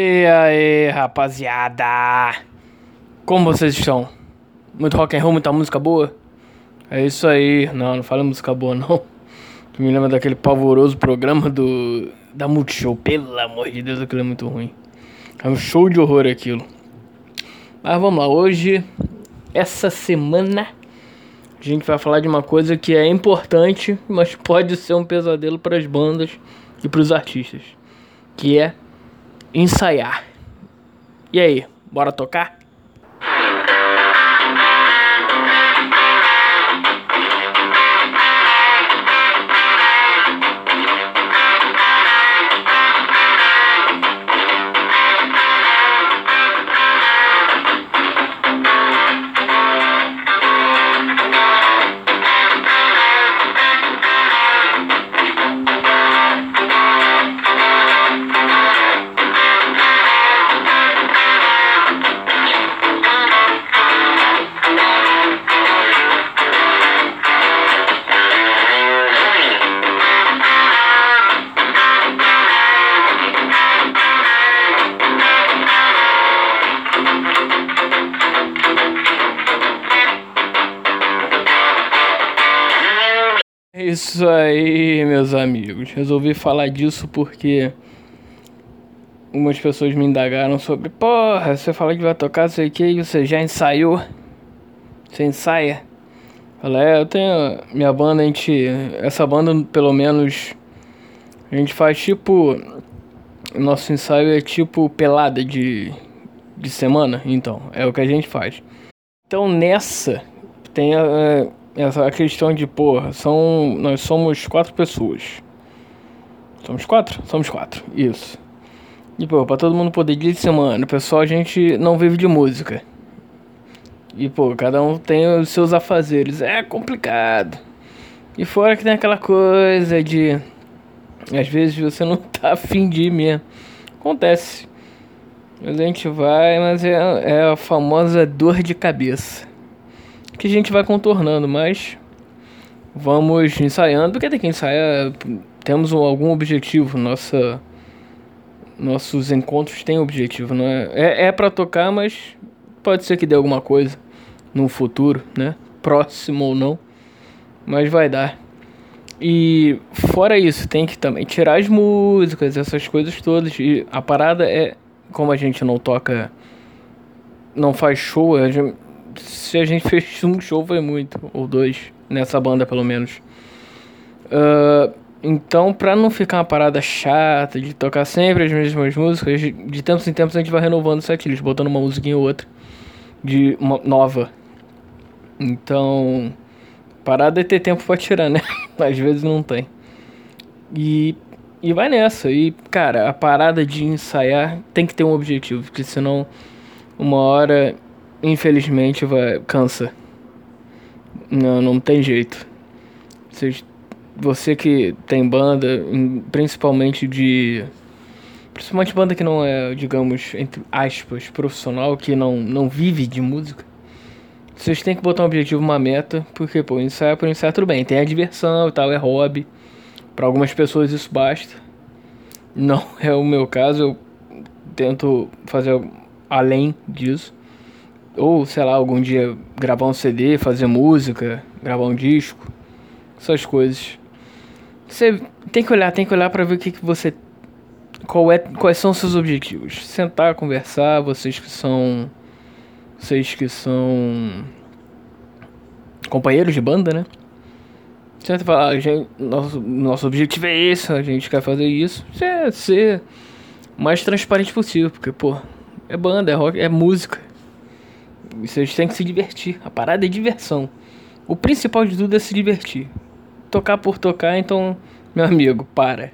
E aí, rapaziada? Como vocês estão? Muito rock and roll, muita música boa? É isso aí. Não, não fala música boa não. Me lembra daquele pavoroso programa do da Multishow. Pelo amor de Deus, aquilo é muito ruim. É um show de horror aquilo. Mas vamos lá, hoje, essa semana, a gente vai falar de uma coisa que é importante, mas pode ser um pesadelo para as bandas e para os artistas, que é ensaiar. E aí, bora tocar? Isso aí, meus amigos. Resolvi falar disso porque umas pessoas me indagaram sobre, porra, você fala que vai tocar, sei que, e você já ensaiou? Você ensaia? Falei, é, eu tenho minha banda, a gente. Essa banda, pelo menos, a gente faz tipo. Nosso ensaio é tipo pelada de, de semana, então, é o que a gente faz. Então nessa tem a, essa questão de, porra, são, nós somos quatro pessoas. Somos quatro? Somos quatro, isso. E, pô, pra todo mundo poder de semana, pessoal, a gente não vive de música. E, pô, cada um tem os seus afazeres. É complicado. E fora que tem aquela coisa de. Às vezes você não tá afim de ir mesmo. Acontece. Mas a gente vai, mas é, é a famosa dor de cabeça que a gente vai contornando, mas vamos ensaiando, porque tem que ensaiar, temos algum objetivo, nossa nossos encontros têm objetivo, não é? É, é para tocar, mas pode ser que dê alguma coisa no futuro, né? Próximo ou não, mas vai dar. E fora isso, tem que também tirar as músicas, essas coisas todas. E a parada é, como a gente não toca, não faz show, a gente, se a gente fez um show foi muito, ou dois, nessa banda pelo menos. Uh, então, pra não ficar uma parada chata de tocar sempre as mesmas músicas, de tempos em tempos a gente vai renovando setlist, botando uma musiquinha ou outra de uma nova. Então, parada é ter tempo pra tirar, né? Às vezes não tem. E, e vai nessa. E, cara, a parada de ensaiar tem que ter um objetivo, porque senão, uma hora infelizmente vai cansa. Não, não tem jeito. Você, você que tem banda, principalmente de principalmente banda que não é, digamos, entre aspas, profissional, que não não vive de música. Vocês têm que botar um objetivo, uma meta, porque pô, ensaio por ensaio tudo bem, tem a diversão e tal, é hobby. Para algumas pessoas isso basta. Não é o meu caso, eu tento fazer além disso. Ou, sei lá, algum dia gravar um CD, fazer música, gravar um disco, essas coisas. Você tem que olhar, tem que olhar para ver o que, que você. Qual é, quais são os seus objetivos. Sentar, conversar, vocês que são. Vocês que são. Companheiros de banda, né? Senta e falar, ah, gente, nosso, nosso objetivo é esse, a gente quer fazer isso. É ser mais transparente possível, porque, pô, é banda, é rock, é música. Vocês têm que se divertir. A parada é diversão. O principal de tudo é se divertir. Tocar por tocar, então, meu amigo, para.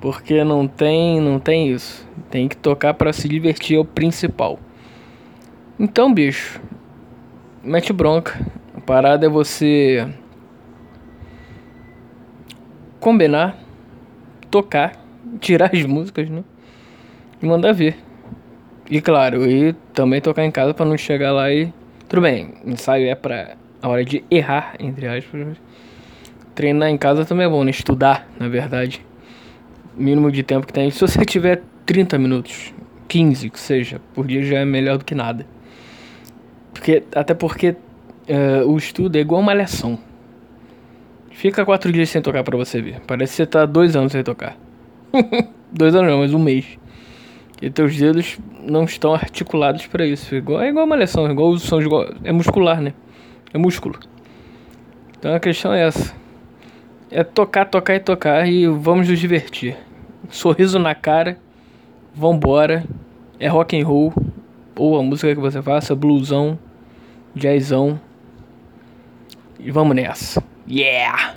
Porque não tem, não tem isso. Tem que tocar para se divertir é o principal. Então, bicho, mete bronca. A parada é você combinar, tocar, tirar as músicas, né? E mandar ver. E claro, e também tocar em casa para não chegar lá e. Tudo bem, ensaio é pra a hora de errar, entre aspas. Treinar em casa também é bom, né? Estudar, na verdade. Mínimo de tempo que tem. Se você tiver 30 minutos, 15, que seja, por dia já é melhor do que nada. Porque, até porque uh, o estudo é igual uma malhação. Fica quatro dias sem tocar pra você ver. Parece que você tá dois anos sem tocar. dois anos não, mas um mês. E teus dedos não estão articulados para isso. É igual, é igual uma malhação, é igual. É muscular, né? É músculo. Então a questão é essa. É tocar, tocar e tocar e vamos nos divertir. Sorriso na cara, vambora. É rock and roll. Ou a música que você faça, bluesão, jazzão. E vamos nessa. Yeah!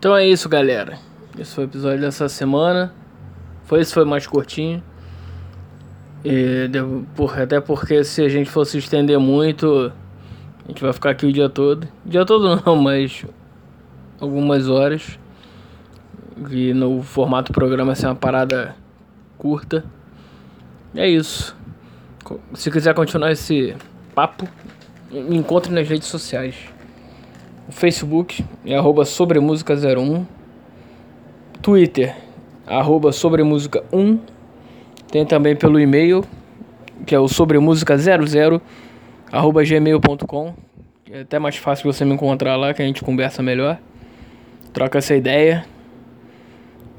Então é isso, galera. Esse foi o episódio dessa semana. Foi esse foi mais curtinho. E, por, até porque se a gente fosse estender muito, a gente vai ficar aqui o dia todo. Dia todo não, mas algumas horas. E no formato programa ser uma parada curta. É isso. Se quiser continuar esse papo, me encontre nas redes sociais. O Facebook é arroba sobremusica01. Twitter, arroba sobremusica1. Tem também pelo e-mail, que é o sobremusica00, arroba gmail.com. É até mais fácil você me encontrar lá, que a gente conversa melhor. Troca essa ideia.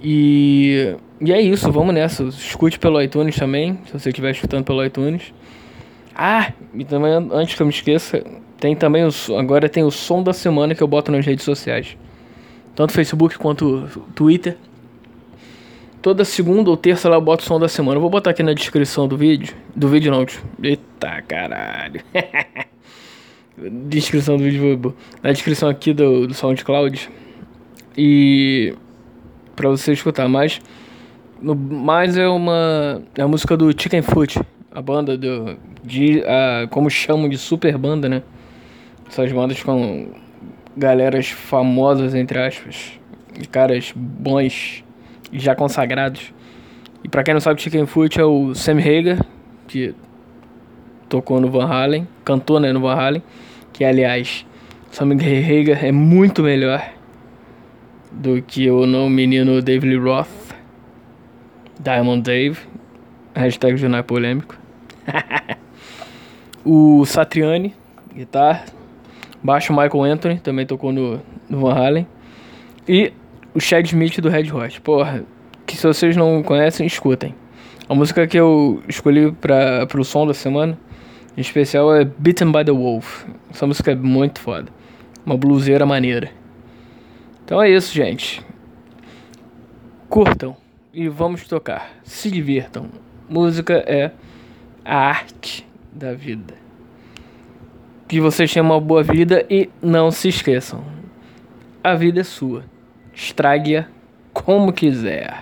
E, e é isso, vamos nessa. Escute pelo iTunes também, se você estiver escutando pelo iTunes. Ah, e também antes que eu me esqueça, tem também os. Agora tem o som da semana que eu boto nas redes sociais. Tanto Facebook quanto Twitter. Toda segunda ou terça lá eu boto o som da semana. Eu vou botar aqui na descrição do vídeo. Do vídeo não, Eita caralho. descrição do vídeo. Na descrição aqui do, do SoundCloud. E. Pra você escutar. Mas. No, mais é uma. É a música do Chicken Foot. A banda do. De, a, como chamam de super banda, né? Essas bandas com galeras famosas, entre aspas. Caras bons, já consagrados. E pra quem não sabe, Chicken Foot é o Sam Hager, que tocou no Van Halen, cantou né, no Van Halen. Que aliás, Sam Hager é muito melhor do que o não menino David Lee Roth, Diamond Dave, hashtag jornal polêmico. o Satriani, guitarra Baixo Michael Anthony, também tocou no, no Van Halen. E o Chad Smith do Red Hot. Porra, que se vocês não conhecem, escutem. A música que eu escolhi para pro som da semana, em especial, é Beaten by the Wolf. Essa música é muito foda. Uma bluseira maneira. Então é isso, gente. Curtam e vamos tocar. Se divirtam. Música é a arte da vida que vocês tenham uma boa vida e não se esqueçam: a vida é sua. Estrague-a como quiser.